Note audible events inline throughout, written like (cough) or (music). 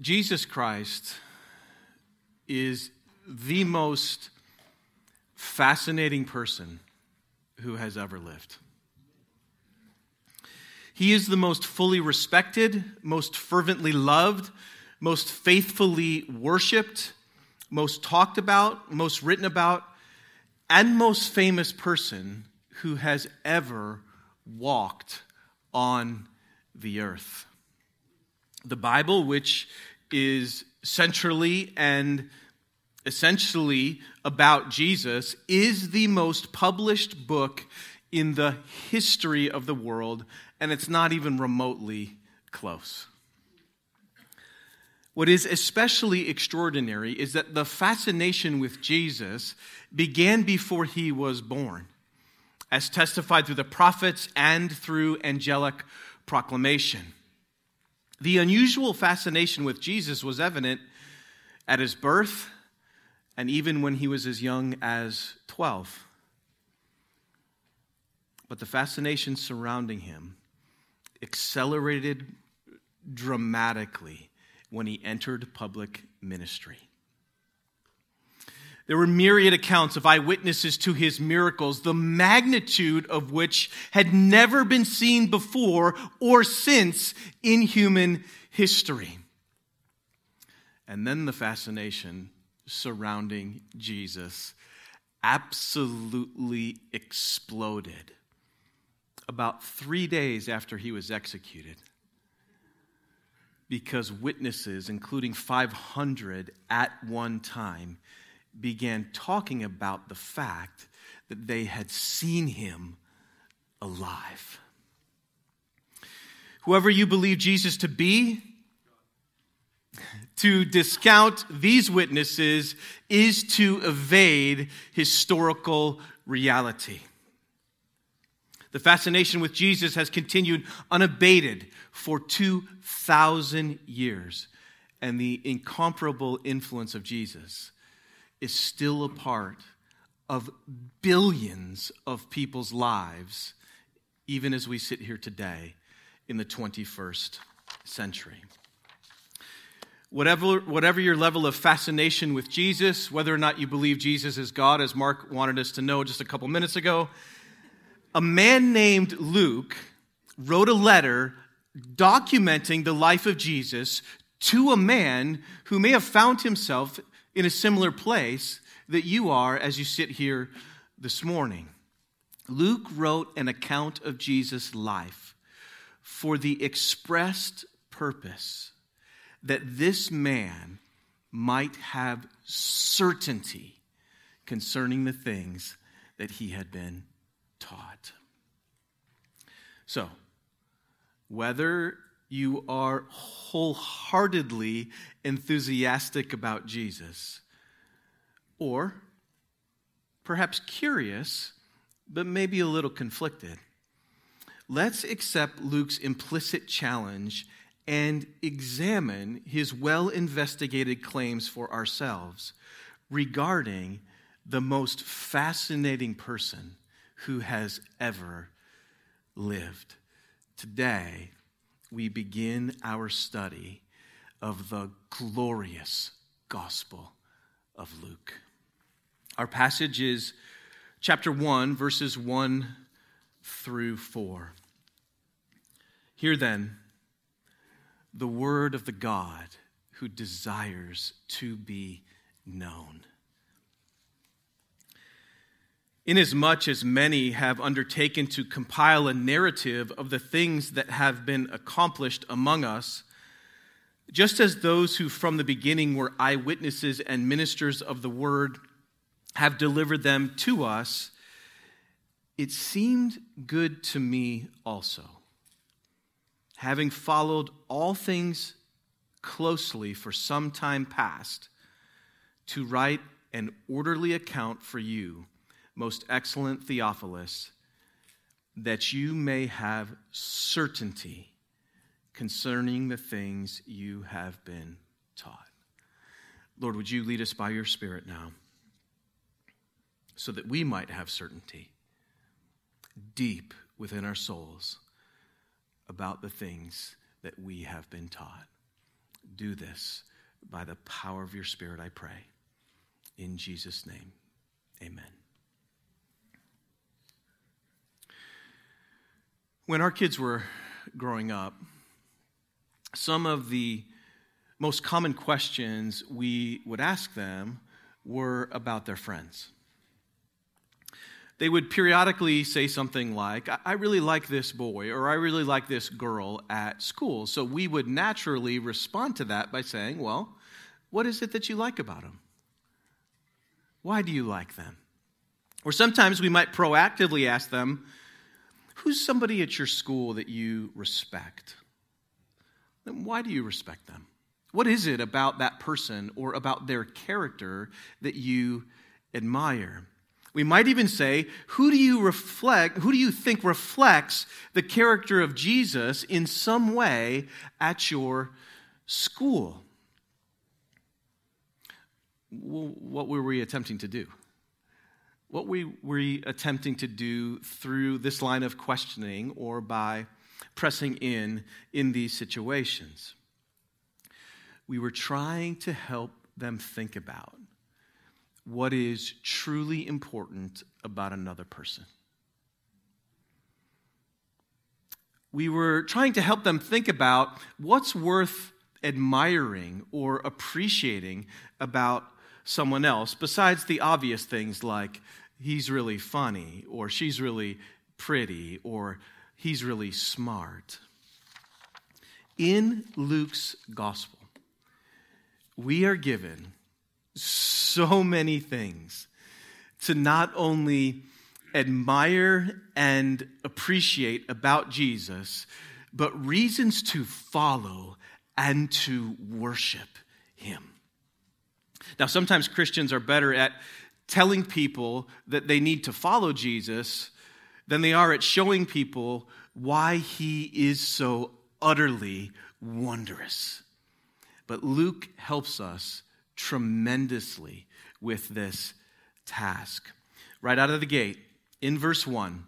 Jesus Christ is the most fascinating person who has ever lived. He is the most fully respected, most fervently loved, most faithfully worshiped, most talked about, most written about, and most famous person who has ever walked on the earth. The Bible, which is centrally and essentially about Jesus, is the most published book in the history of the world, and it's not even remotely close. What is especially extraordinary is that the fascination with Jesus began before he was born, as testified through the prophets and through angelic proclamation. The unusual fascination with Jesus was evident at his birth and even when he was as young as 12. But the fascination surrounding him accelerated dramatically when he entered public ministry. There were myriad accounts of eyewitnesses to his miracles, the magnitude of which had never been seen before or since in human history. And then the fascination surrounding Jesus absolutely exploded about three days after he was executed because witnesses, including 500 at one time, began talking about the fact that they had seen him alive. Whoever you believe Jesus to be, (laughs) to discount these witnesses is to evade historical reality. The fascination with Jesus has continued unabated for 2,000 years, and the incomparable influence of Jesus is still a part of billions of people's lives, even as we sit here today in the 21st century. Whatever, whatever your level of fascination with Jesus, whether or not you believe Jesus is God, as Mark wanted us to know just a couple minutes ago, a man named Luke wrote a letter documenting the life of Jesus to a man who may have found himself in a similar place that you are as you sit here this morning. Luke wrote an account of Jesus' life for the expressed purpose that this man might have certainty concerning the things that he had been taught. So, whether you are wholeheartedly enthusiastic about Jesus, or perhaps curious, but maybe a little conflicted, let's accept Luke's implicit challenge and examine his well investigated claims for ourselves regarding the most fascinating person who has ever lived. Today, we begin our study of the glorious gospel of Luke. Our passage is chapter 1, verses 1 through 4. Hear then the word of the God who desires to be known. Inasmuch as many have undertaken to compile a narrative of the things that have been accomplished among us, just as those who from the beginning were eyewitnesses and ministers of the word have delivered them to us, it seemed good to me also, having followed all things closely for some time past, to write an orderly account for you most excellent Theophilus, that you may have certainty concerning the things you have been taught. Lord, would you lead us by your Spirit now so that we might have certainty deep within our souls about the things that we have been taught? do this by the power of your Spirit, I pray. In Jesus' name, amen. When our kids were growing up, some of the most common questions we would ask them were about their friends. They would periodically say something like, I really like this boy, or I really like this girl at school. So we would naturally respond to that by saying, Well, what is it that you like about them? Why do you like them? Or sometimes we might proactively ask them, Who's somebody at your school that you respect? Then why do you respect them? What is it about that person or about their character that you admire? We might even say, who do you reflect, who do you think reflects the character of Jesus in some way at your school? What were we attempting to do? What were we attempting to do through this line of questioning or by pressing in in these situations? we were trying to help them think about what is truly important about another person. We were trying to help them think about what's worth admiring or appreciating about someone else, besides the obvious things like he's really funny, or she's really pretty, or he's really smart. In Luke's gospel, we are given so many things to not only admire and appreciate about Jesus, but reasons to follow and to worship him. Now, sometimes Christians are better at telling people that they need to follow Jesus than they are at showing people why he is so utterly wondrous. But Luke helps us tremendously with this task. Right out of the gate, in verse 1,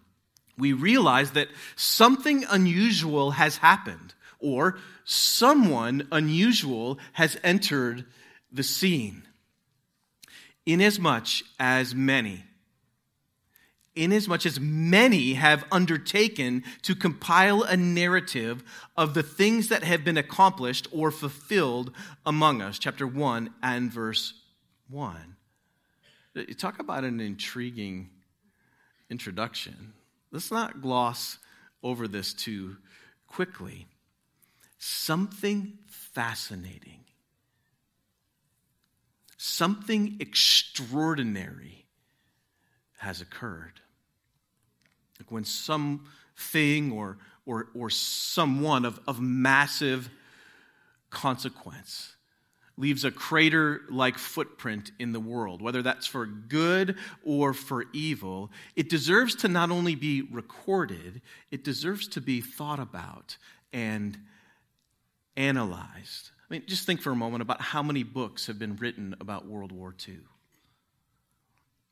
we realize that something unusual has happened, or someone unusual has entered the scene. Inasmuch as many, inasmuch as many have undertaken to compile a narrative of the things that have been accomplished or fulfilled among us. Chapter 1 and verse 1. You talk about an intriguing introduction. Let's not gloss over this too quickly. Something fascinating, something extraordinary has occurred. Like when something or, or, or someone of, of massive consequence leaves a crater like footprint in the world, whether that's for good or for evil, it deserves to not only be recorded, it deserves to be thought about and analyzed. I mean, just think for a moment about how many books have been written about World War II.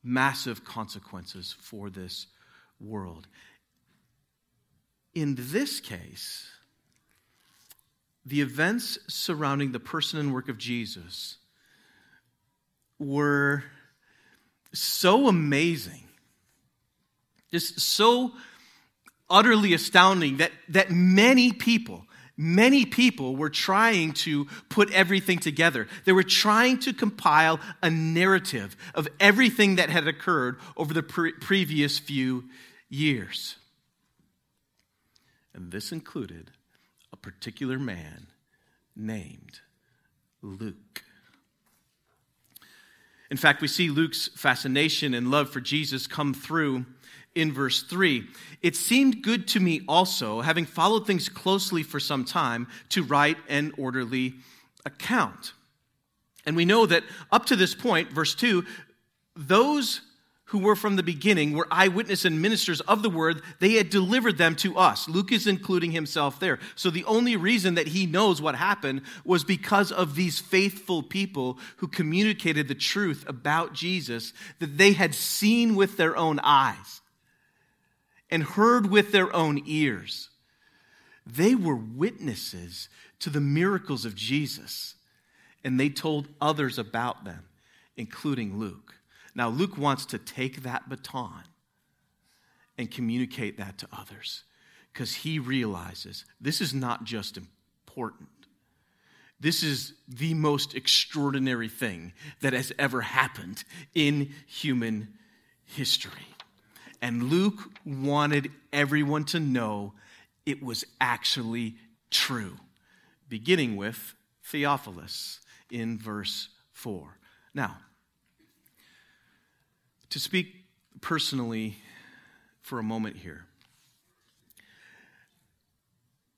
Massive consequences for this world. In this case, the events surrounding the person and work of Jesus were so amazing, just so utterly astounding that, that many people, many people were trying to put everything together. They were trying to compile a narrative of everything that had occurred over the pre- previous few years. And this included a particular man named Luke. In fact, we see Luke's fascination and love for Jesus come through in verse 3. It seemed good to me also, having followed things closely for some time, to write an orderly account. And we know that up to this point, verse 2, those who were from the beginning were eyewitness and ministers of the word they had delivered them to us luke is including himself there so the only reason that he knows what happened was because of these faithful people who communicated the truth about jesus that they had seen with their own eyes and heard with their own ears They were witnesses to the miracles of Jesus, and they told others about them, including Luke. Now, Luke wants to take that baton and communicate that to others because he realizes this is not just important. This is the most extraordinary thing that has ever happened in human history. And Luke wanted everyone to know it was actually true, beginning with Theophilus in verse 4. Now, to speak personally for a moment here,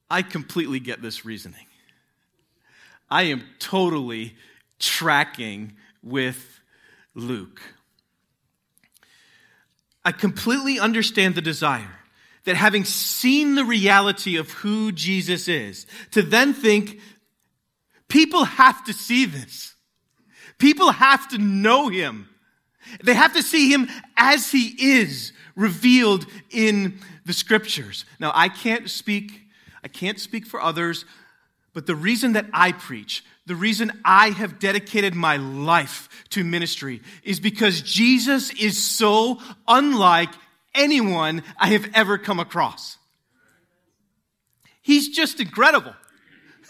I completely get this reasoning. I am totally tracking with Luke. I completely understand the desire that having seen the reality of who Jesus is, to then think, people have to see this. People have to know him. They have to see him as he is revealed in the scriptures. Now, I can't speak, I can't speak for others, but the reason that I preach, the reason I have dedicated my life to ministry is because Jesus is so unlike anyone I have ever come across. He's just incredible.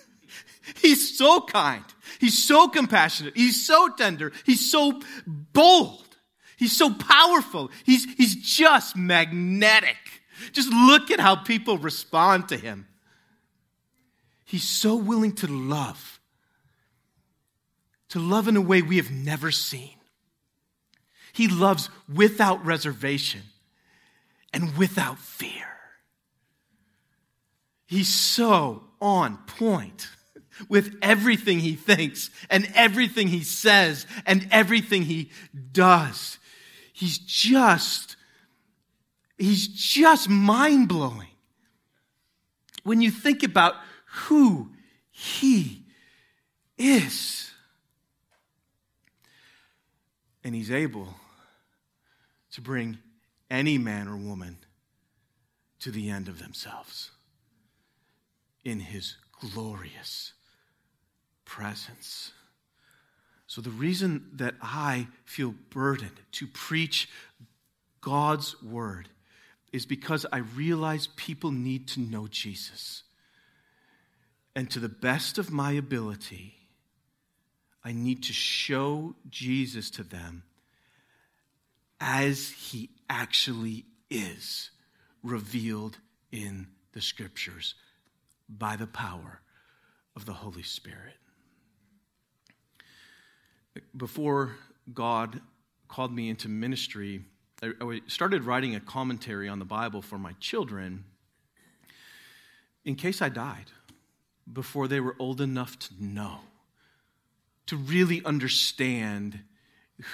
(laughs) He's so kind. He's so compassionate. He's so tender. He's so bold. He's so powerful. He's, he's just magnetic. Just look at how people respond to him. He's so willing to love, to love in a way we have never seen. He loves without reservation and without fear. He's so on point (laughs) with everything he thinks and everything he says and everything he does. He's just, he's just mind blowing. When you think about who he is. And he's able to bring any man or woman to the end of themselves in his glorious presence. So, the reason that I feel burdened to preach God's word is because I realize people need to know Jesus. And to the best of my ability, I need to show Jesus to them as he actually is revealed in the scriptures by the power of the Holy Spirit. Before God called me into ministry, I started writing a commentary on the Bible for my children in case I died before they were old enough to know, to really understand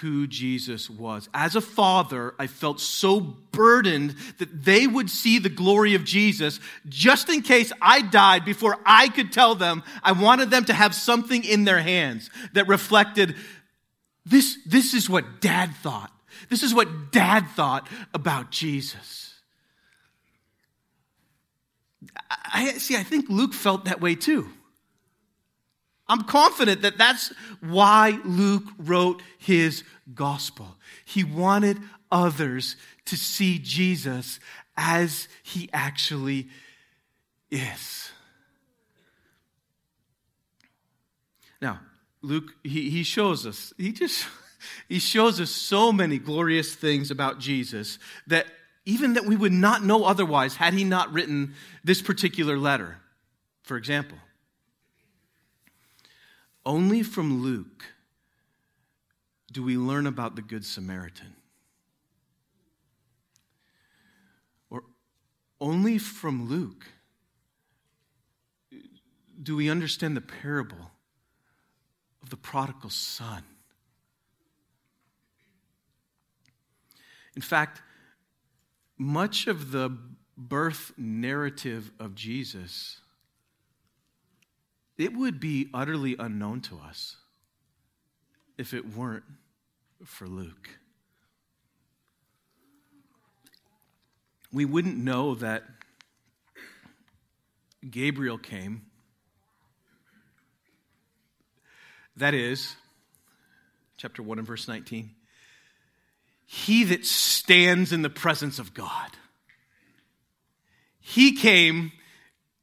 who Jesus was. As a father, I felt so burdened that they would see the glory of Jesus just in case I died before I could tell them. I wanted them to have something in their hands that reflected this, this is what dad thought. This is what dad thought about Jesus. I, see, I think Luke felt that way too. I'm confident that that's why Luke wrote his gospel. He wanted others to see Jesus as he actually is. Now, Luke, he, he shows us, he just, (laughs) he shows us so many glorious things about Jesus that even that we would not know otherwise had he not written this particular letter. For example, only from Luke do we learn about the Good Samaritan. Or only from Luke do we understand the parable of the prodigal son. In fact, much of the birth narrative of Jesus it would be utterly unknown to us if it weren't for Luke. We wouldn't know that Gabriel came. That is, chapter 1 and verse 19. He that stands in the presence of God. He came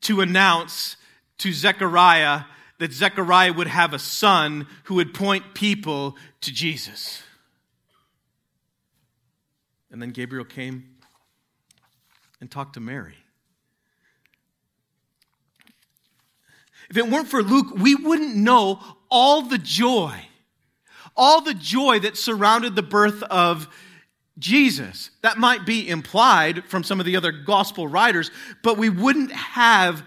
to announce to Zechariah that Zechariah would have a son who would point people to Jesus. And then Gabriel came and talked to Mary. If it weren't for Luke, we wouldn't know all the joy, all the joy that surrounded the birth of Jesus. That might be implied from some of the other gospel writers, but we wouldn't have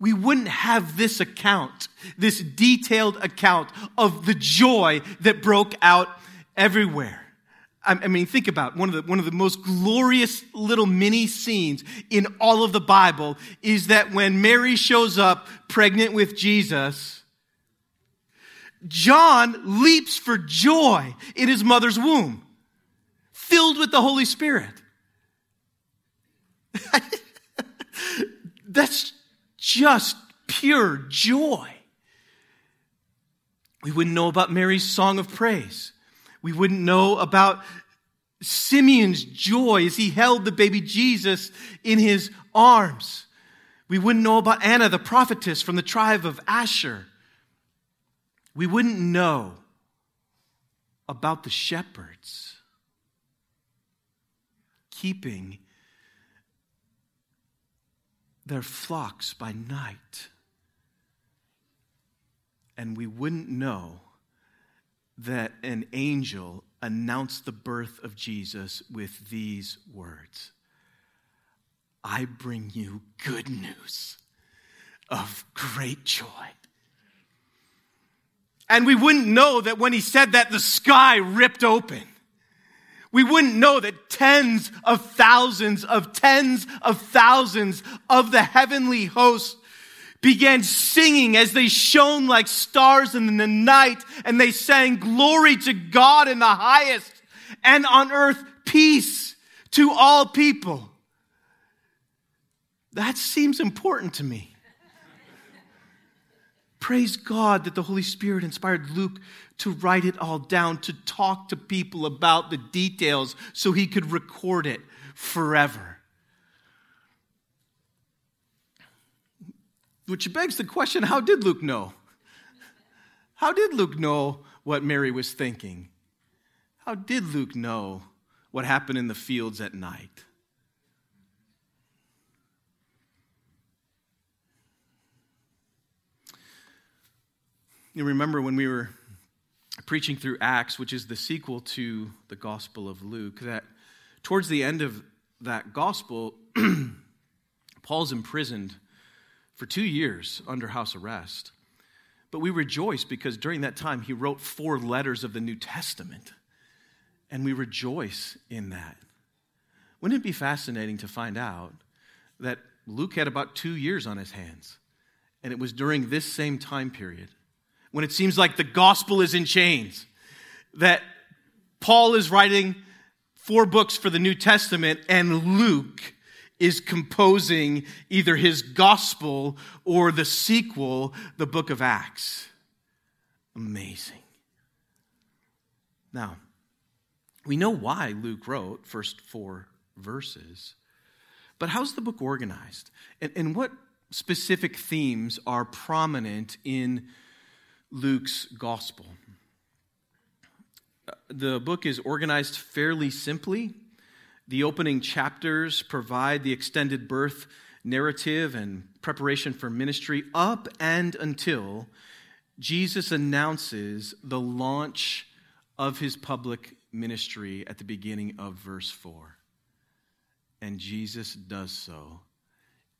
we wouldn't have this account, this detailed account of the joy that broke out everywhere. I mean, think about one of the one of the most glorious little mini scenes in all of the Bible is that when Mary shows up pregnant with Jesus, John leaps for joy in his mother's womb, filled with the Holy Spirit. (laughs) That's just pure joy. We wouldn't know about Mary's song of praise. We wouldn't know about Simeon's joy as he held the baby Jesus in his arms. We wouldn't know about Anna, the prophetess from the tribe of Asher. We wouldn't know about the shepherds keeping their flocks by night. And we wouldn't know that an angel announced the birth of Jesus with these words I bring you good news of great joy. And we wouldn't know that when he said that, the sky ripped open. We wouldn't know that tens of thousands of tens of thousands of the heavenly hosts began singing as they shone like stars in the night, and they sang, Glory to God in the highest, and on earth peace to all people. That seems important to me. Praise God that the Holy Spirit inspired Luke to write it all down, to talk to people about the details so he could record it forever. Which begs the question how did Luke know? How did Luke know what Mary was thinking? How did Luke know what happened in the fields at night? You remember when we were preaching through Acts, which is the sequel to the Gospel of Luke, that towards the end of that Gospel, (clears throat) Paul's imprisoned for two years under house arrest. But we rejoice because during that time he wrote four letters of the New Testament. And we rejoice in that. Wouldn't it be fascinating to find out that Luke had about two years on his hands? And it was during this same time period when it seems like the gospel is in chains that Paul is writing four books for the New Testament and Luke is composing either his gospel or the sequel, the book of Acts. Amazing. Now, we know why Luke wrote first four verses, but how's the book organized? And, and what specific themes are prominent in Luke's gospel? The book is organized fairly simply. The opening chapters provide the extended birth narrative and preparation for ministry up and until Jesus announces the launch of his public ministry at the beginning of verse 4. And Jesus does so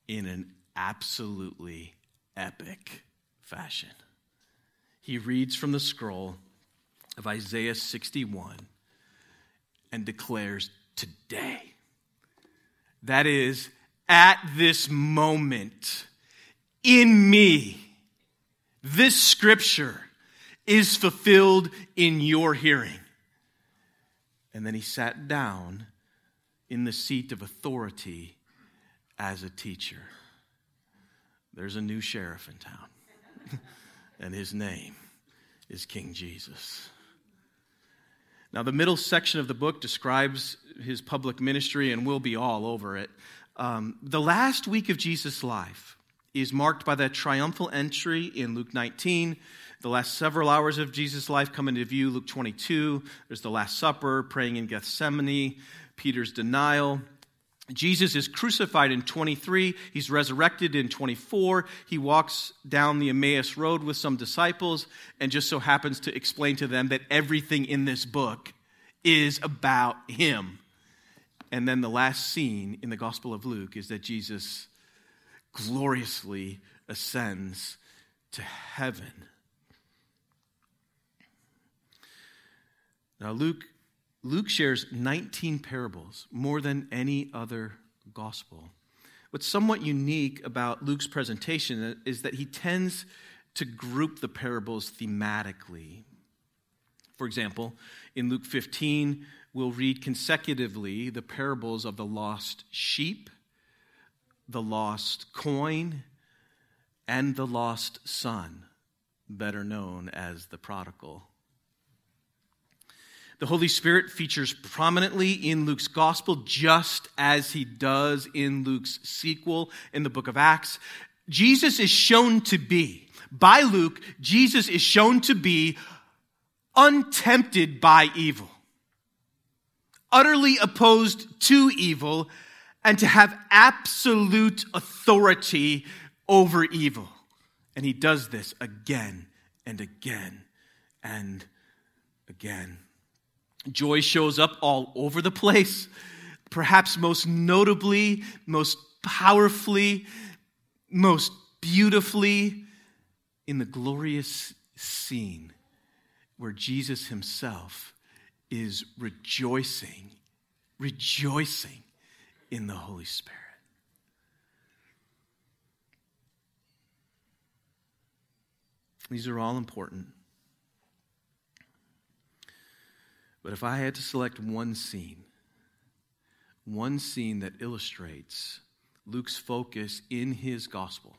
in an absolutely epic fashion. He reads from the scroll of Isaiah 61 and declares today. That is, at this moment, in me, this scripture is fulfilled in your hearing. And then he sat down in the seat of authority as a teacher. there's a new sheriff in town, (laughs) and his name is King Jesus. Now, the middle section of the book describes his public ministry, and we'll be all over it. Um, the last week of Jesus' life is marked by that triumphal entry in Luke 19. The last several hours of Jesus' life come into view, Luke 22. There's the Last Supper, praying in Gethsemane, Peter's denial. Jesus is crucified in 23. He's resurrected in 24. He walks down the Emmaus Road with some disciples and just so happens to explain to them that everything in this book is about him. And then the last scene in the Gospel of Luke is that Jesus gloriously ascends to heaven. Now, Luke Luke shares 19 parables, more than any other gospel. What's somewhat unique about Luke's presentation is that he tends to group the parables thematically. For example, in Luke 15, we'll read consecutively the parables of the lost sheep, the lost coin, and the lost son, better known as the prodigal the Holy Spirit features prominently in Luke's gospel, just as he does in Luke's sequel in the book of Acts. Jesus is shown to be, by Luke, Jesus is shown to be untempted by evil, utterly opposed to evil, and to have absolute authority over evil. And he does this again and again and again. Joy shows up all over the place, perhaps most notably, most powerfully, most beautifully in the glorious scene where Jesus himself is rejoicing, rejoicing in the Holy Spirit. These are all important. But if I had to select one scene, one scene that illustrates Luke's focus in his gospel,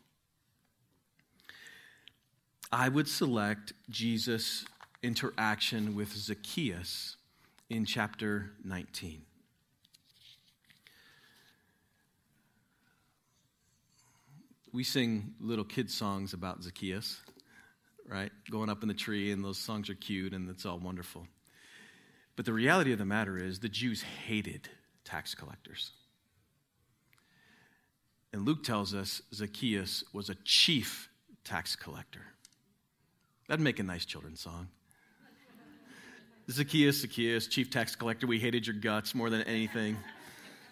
I would select Jesus' interaction with Zacchaeus in chapter 19. We sing little kid songs about Zacchaeus, right? Going up in the tree, and those songs are cute and it's all wonderful. But the reality of the matter is, the Jews hated tax collectors. And Luke tells us Zacchaeus was a chief tax collector. That'd make a nice children's song. Zacchaeus, Zacchaeus, chief tax collector, we hated your guts more than anything.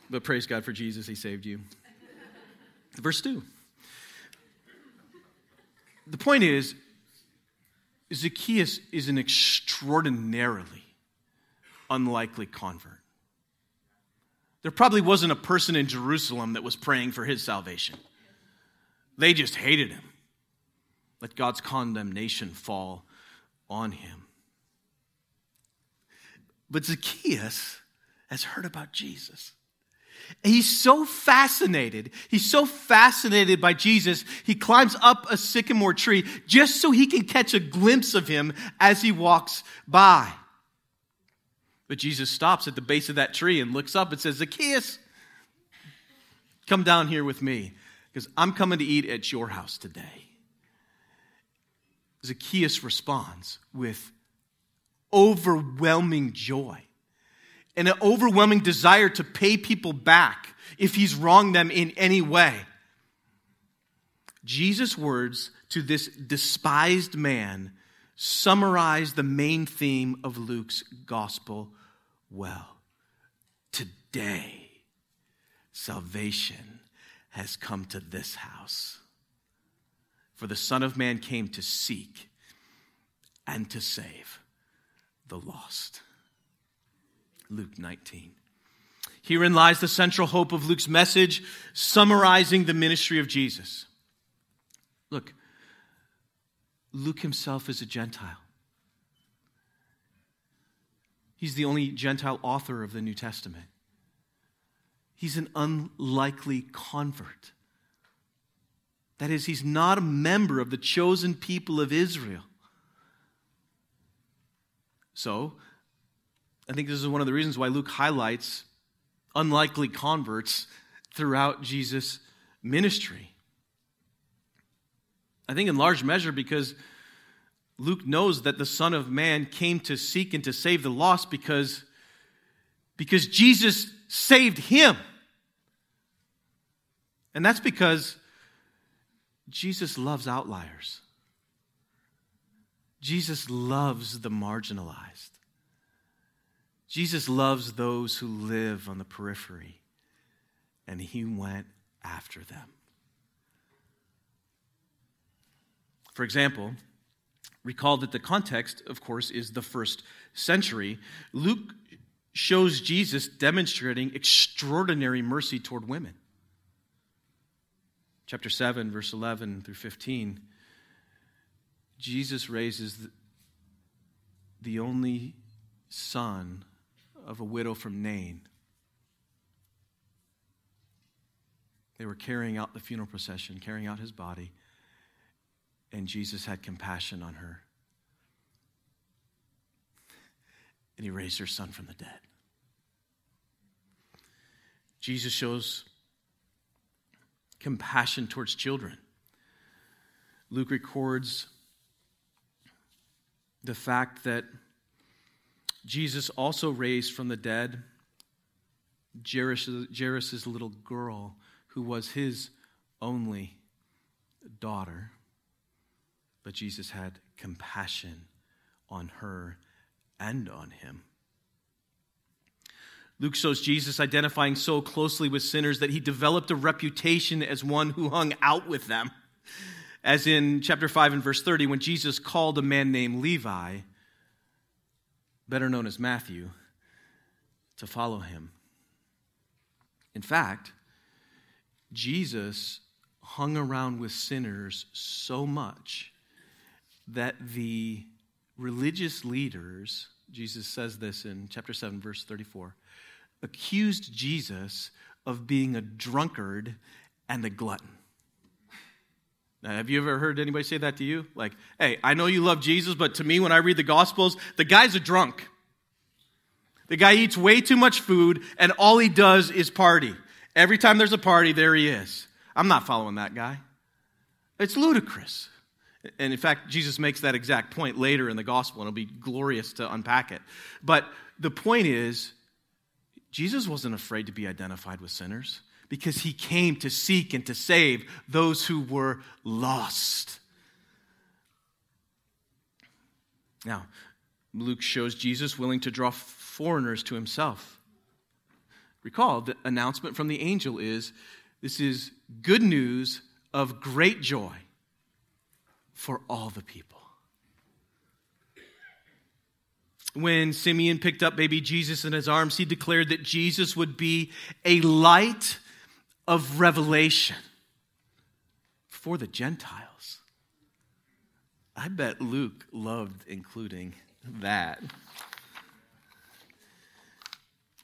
But praise God for Jesus, he saved you. Verse 2. The point is, Zacchaeus is an extraordinarily unlikely convert. There probably wasn't a person in Jerusalem that was praying for his salvation. They just hated him. Let God's condemnation fall on him. But Zacchaeus has heard about Jesus. He's so fascinated. He's so fascinated by Jesus, he climbs up a sycamore tree just so he can catch a glimpse of him as he walks by. But Jesus stops at the base of that tree and looks up and says, Zacchaeus, come down here with me because I'm coming to eat at your house today. Zacchaeus responds with overwhelming joy and an overwhelming desire to pay people back if he's wronged them in any way. Jesus' words to this despised man summarize the main theme of Luke's gospel well. Today, salvation has come to this house. For the Son of Man came to seek and to save the lost. Luke 19. Herein lies the central hope of Luke's message, summarizing the ministry of Jesus. Look, Luke himself is a Gentile. He's the only Gentile author of the New Testament. He's an unlikely convert. That is, he's not a member of the chosen people of Israel. So, I think this is one of the reasons why Luke highlights unlikely converts throughout Jesus' ministry. I think in large measure because Luke knows that the Son of Man came to seek and to save the lost because, because Jesus saved him. And that's because Jesus loves outliers. Jesus loves the marginalized. Jesus loves those who live on the periphery, and he went after them. For example, recall that the context, of course, is the first century. Luke shows Jesus demonstrating extraordinary mercy toward women. Chapter 7, verse 11 through 15, Jesus raises the, the only son of a widow from Nain. They were carrying out the funeral procession, carrying out his body and Jesus had compassion on her. And he raised her son from the dead. Jesus shows compassion towards children. Luke records the fact that Jesus also raised from the dead Jairus' little girl, who was his only daughter. But Jesus had compassion on her and on him. Luke shows Jesus identifying so closely with sinners that he developed a reputation as one who hung out with them. As in chapter 5 and verse 30, when Jesus called a man named Levi, better known as Matthew, to follow him. In fact, Jesus hung around with sinners so much that the religious leaders, Jesus says this in chapter 7, verse 34, accused Jesus of being a drunkard and a glutton. Now, have you ever heard anybody say that to you? Like, hey, I know you love Jesus, but to me, when I read the Gospels, the guy's a drunk. The guy eats way too much food, and all he does is party. Every time there's a party, there he is. I'm not following that guy. It's ludicrous. And in fact, Jesus makes that exact point later in the gospel, and it'll be glorious to unpack it. But the point is, Jesus wasn't afraid to be identified with sinners because he came to seek and to save those who were lost. Now, Luke shows Jesus willing to draw foreigners to himself. Recall, the announcement from the angel is this is good news of great joy for all the people. When Simeon picked up baby Jesus in his arms, he declared that Jesus would be a light of revelation for the Gentiles. I bet Luke loved including that.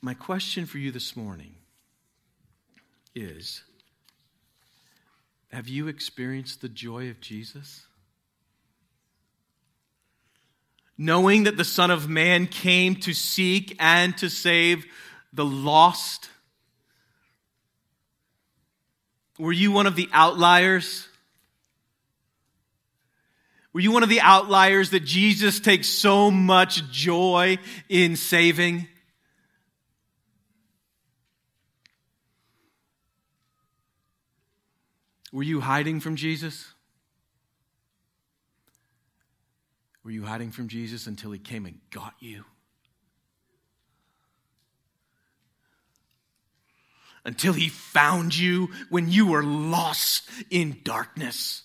My question for you this morning is Have you experienced the joy of Jesus? Knowing that the Son of Man came to seek and to save the lost? Were you one of the outliers? Were you one of the outliers that Jesus takes so much joy in saving? Were you hiding from Jesus? Were you hiding from Jesus until he came and got you? Until he found you when you were lost in darkness.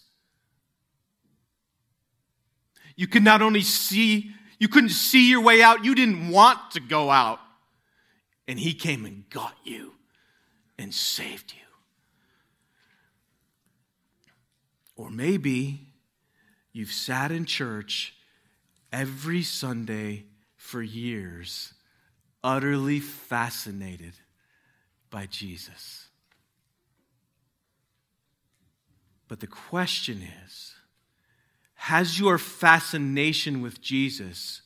You could not only see, you couldn't see your way out, you didn't want to go out. And he came and got you and saved you. Or maybe you've sat in church every Sunday for years, utterly fascinated by Jesus. But the question is Has your fascination with Jesus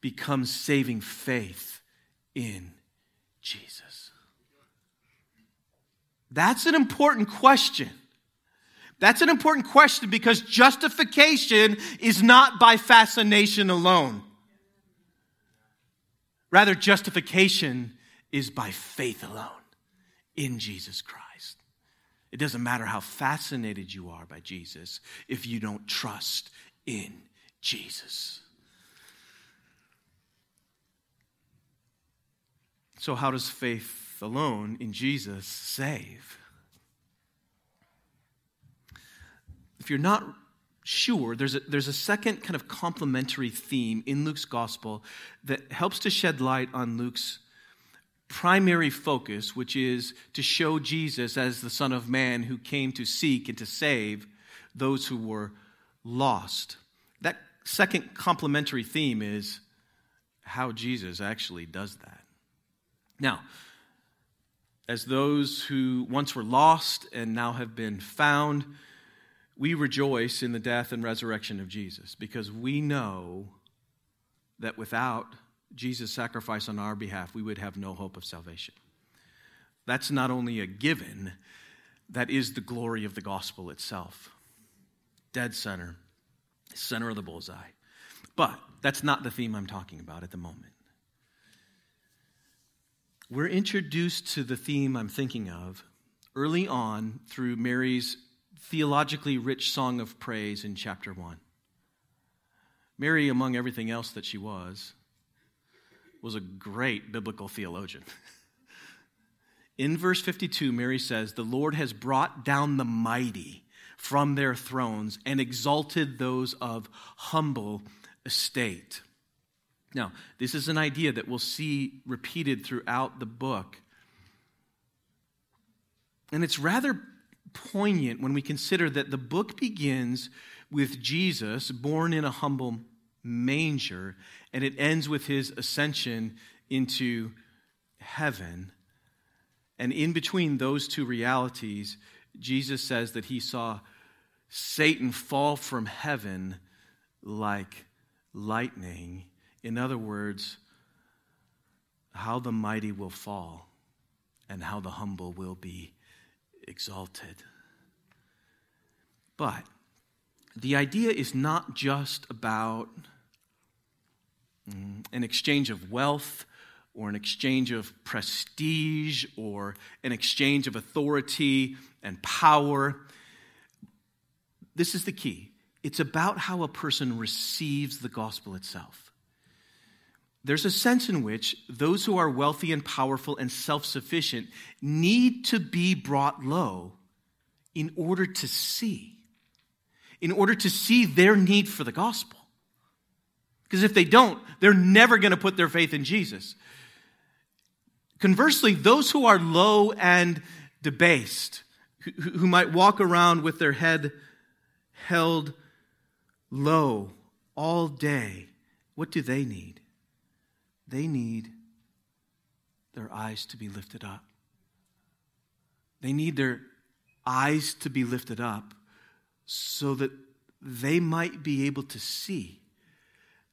become saving faith in Jesus? That's an important question. That's an important question because justification is not by fascination alone. Rather, justification is by faith alone in Jesus Christ. It doesn't matter how fascinated you are by Jesus if you don't trust in Jesus. So, how does faith alone in Jesus save? If you're not sure, there's a, there's a second kind of complementary theme in Luke's gospel that helps to shed light on Luke's primary focus, which is to show Jesus as the Son of Man who came to seek and to save those who were lost. That second complementary theme is how Jesus actually does that. Now, as those who once were lost and now have been found, we rejoice in the death and resurrection of Jesus because we know that without Jesus' sacrifice on our behalf, we would have no hope of salvation. That's not only a given, that is the glory of the gospel itself. Dead center, center of the bullseye. But that's not the theme I'm talking about at the moment. We're introduced to the theme I'm thinking of early on through Mary's theologically rich song of praise in chapter 1. Mary, among everything else that she was, was a great biblical theologian. (laughs) In verse 52, Mary says, The Lord has brought down the mighty from their thrones and exalted those of humble estate. Now, this is an idea that we'll see repeated throughout the book. And it's rather poignant when we consider that the book begins with Jesus born in a humble manger and it ends with his ascension into heaven. And in between those two realities, Jesus says that he saw Satan fall from heaven like lightning. In other words, how the mighty will fall and how the humble will be exalted. But the idea is not just about mm, an exchange of wealth or an exchange of prestige or an exchange of authority and power. This is the key it's about how a person receives the gospel itself. There's a sense in which those who are wealthy and powerful and self sufficient need to be brought low in order to see, in order to see their need for the gospel. Because if they don't, they're never going to put their faith in Jesus. Conversely, those who are low and debased, who, who might walk around with their head held low all day, what do they need? They need their eyes to be lifted up. They need their eyes to be lifted up so that they might be able to see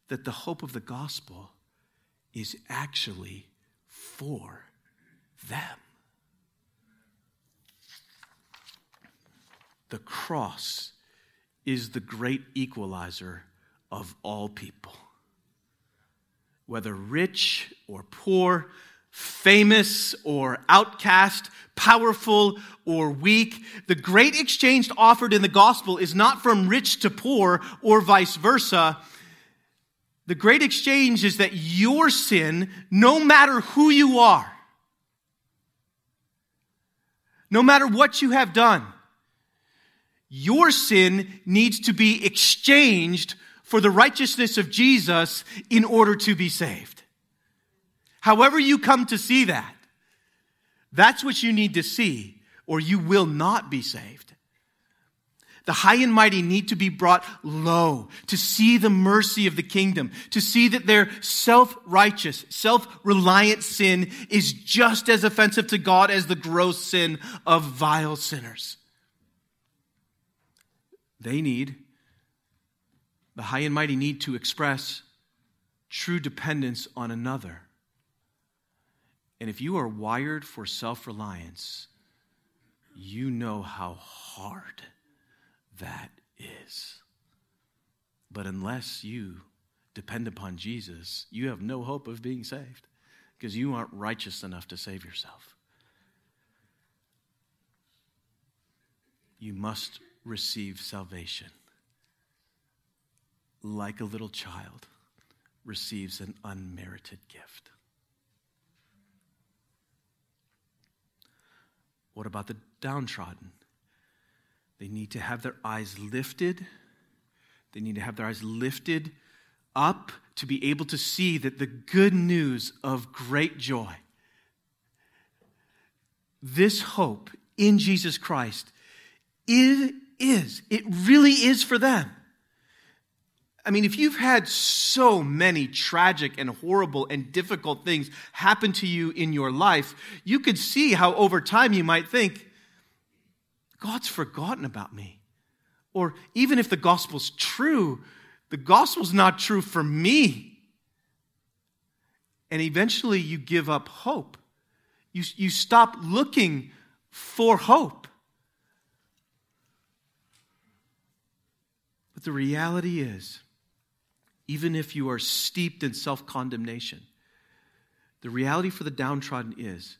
that the hope of the gospel is actually for them. The cross is the great equalizer of all people whether rich or poor, famous or outcast, powerful or weak. The great exchange offered in the gospel is not from rich to poor or vice versa. The great exchange is that your sin, no matter who you are, no matter what you have done, your sin needs to be exchanged for the righteousness of Jesus in order to be saved. However, you come to see that, that's what you need to see, or you will not be saved. The high and mighty need to be brought low to see the mercy of the kingdom, to see that their self righteous, self reliant sin is just as offensive to God as the gross sin of vile sinners. They need, the high and mighty need to express true dependence on another. And if you are wired for self reliance, you know how hard that is. But unless you depend upon Jesus, you have no hope of being saved because you aren't righteous enough to save yourself. You must receive salvation like a little child receives an unmerited gift. What about the downtrodden? They need to have their eyes lifted. They need to have their eyes lifted up to be able to see that the good news of great joy, this hope in Jesus Christ, it is, it really is for them. I mean, if you've had so many tragic and horrible and difficult things happen to you in your life, you could see how over time you might think, God's forgotten about me. Or even if the gospel's true, the gospel's not true for me. And eventually you give up hope. You, you stop looking for hope. But the reality is, even if you are steeped in self condemnation, the reality for the downtrodden is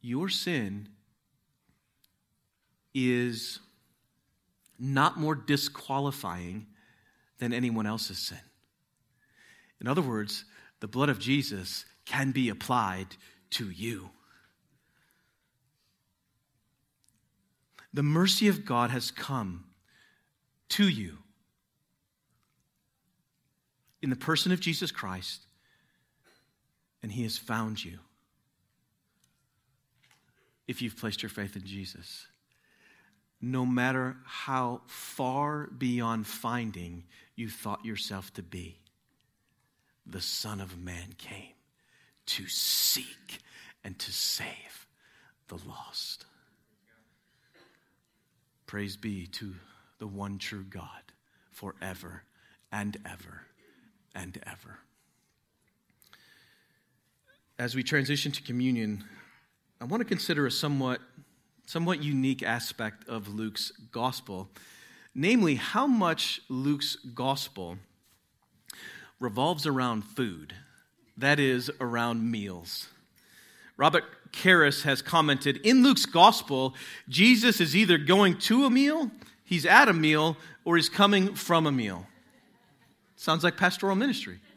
your sin is not more disqualifying than anyone else's sin. In other words, the blood of Jesus can be applied to you. The mercy of God has come to you in the person of Jesus Christ, and He has found you if you've placed your faith in Jesus no matter how far beyond finding you thought yourself to be. The Son of Man came to seek and to save the lost. Praise be to the one true God forever and ever and ever. As we transition to communion, I want to consider a somewhat somewhat unique aspect of Luke's gospel, namely how much Luke's gospel revolves around food, that is, around meals. Robert Karris has commented in Luke's gospel, Jesus is either going to a meal, he's at a meal, or he's coming from a meal. Sounds like pastoral ministry. (laughs)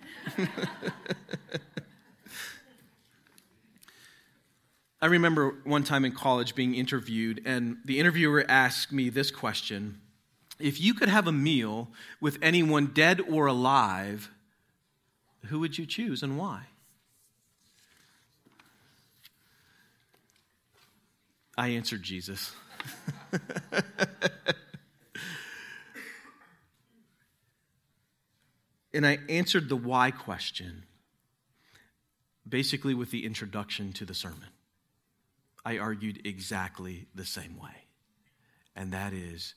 I remember one time in college being interviewed, and the interviewer asked me this question If you could have a meal with anyone dead or alive, who would you choose and why? I answered Jesus. (laughs) and I answered the why question basically with the introduction to the sermon. I argued exactly the same way. And that is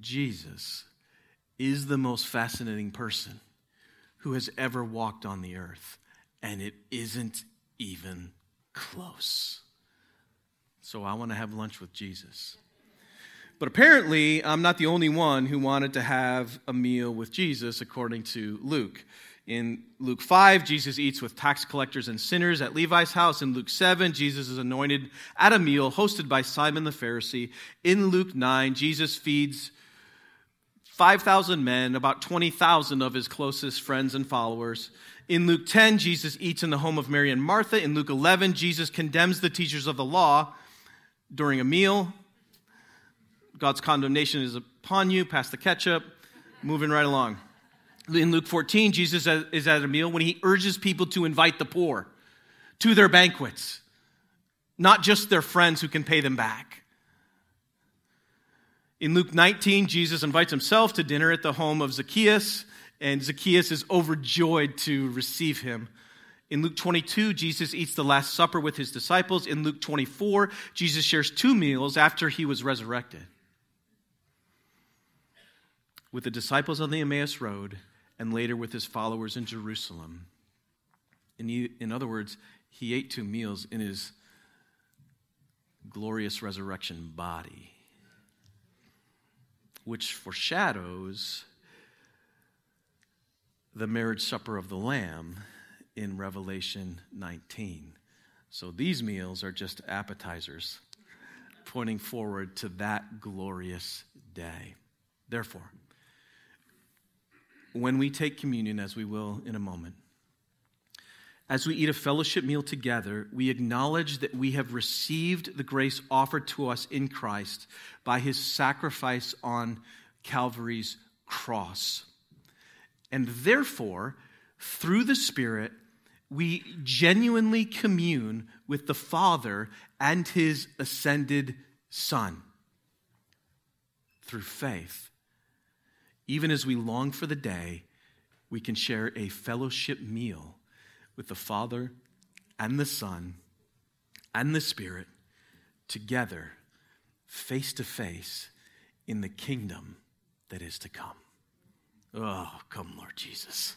Jesus is the most fascinating person who has ever walked on the earth, and it isn't even close. So I want to have lunch with Jesus. But apparently, I'm not the only one who wanted to have a meal with Jesus, according to Luke. In Luke 5, Jesus eats with tax collectors and sinners at Levi's house. In Luke 7, Jesus is anointed at a meal hosted by Simon the Pharisee. In Luke 9, Jesus feeds 5,000 men, about 20,000 of his closest friends and followers. In Luke 10, Jesus eats in the home of Mary and Martha. In Luke 11, Jesus condemns the teachers of the law during a meal. God's condemnation is upon you. Pass the ketchup. Moving right along in Luke 14, Jesus is at a meal when he urges people to invite the poor to their banquets, not just their friends who can pay them back. In Luke 19, Jesus invites himself to dinner at the home of Zacchaeus, and Zacchaeus is overjoyed to receive him. In Luke 22, Jesus eats the Last Supper with his disciples. In Luke 24, Jesus shares two meals after he was resurrected with the disciples on the Emmaus Road and later with his followers in Jerusalem. In, in other words, he ate two meals in his glorious resurrection body, which foreshadows the marriage supper of the Lamb in Revelation 19. So these meals are just appetizers pointing forward to that glorious day. Therefore, when we take communion, as we will in a moment, as we eat a fellowship meal together, we acknowledge that we have received the grace offered to us in Christ by his sacrifice on Calvary's cross. And therefore, through the Spirit, we genuinely commune with the Father and his ascended Son through faith. Even as we long for the day, we can share a fellowship meal with the Father and the Son and the Spirit together, face to face, in the kingdom that is to come. Oh, come, Lord Jesus.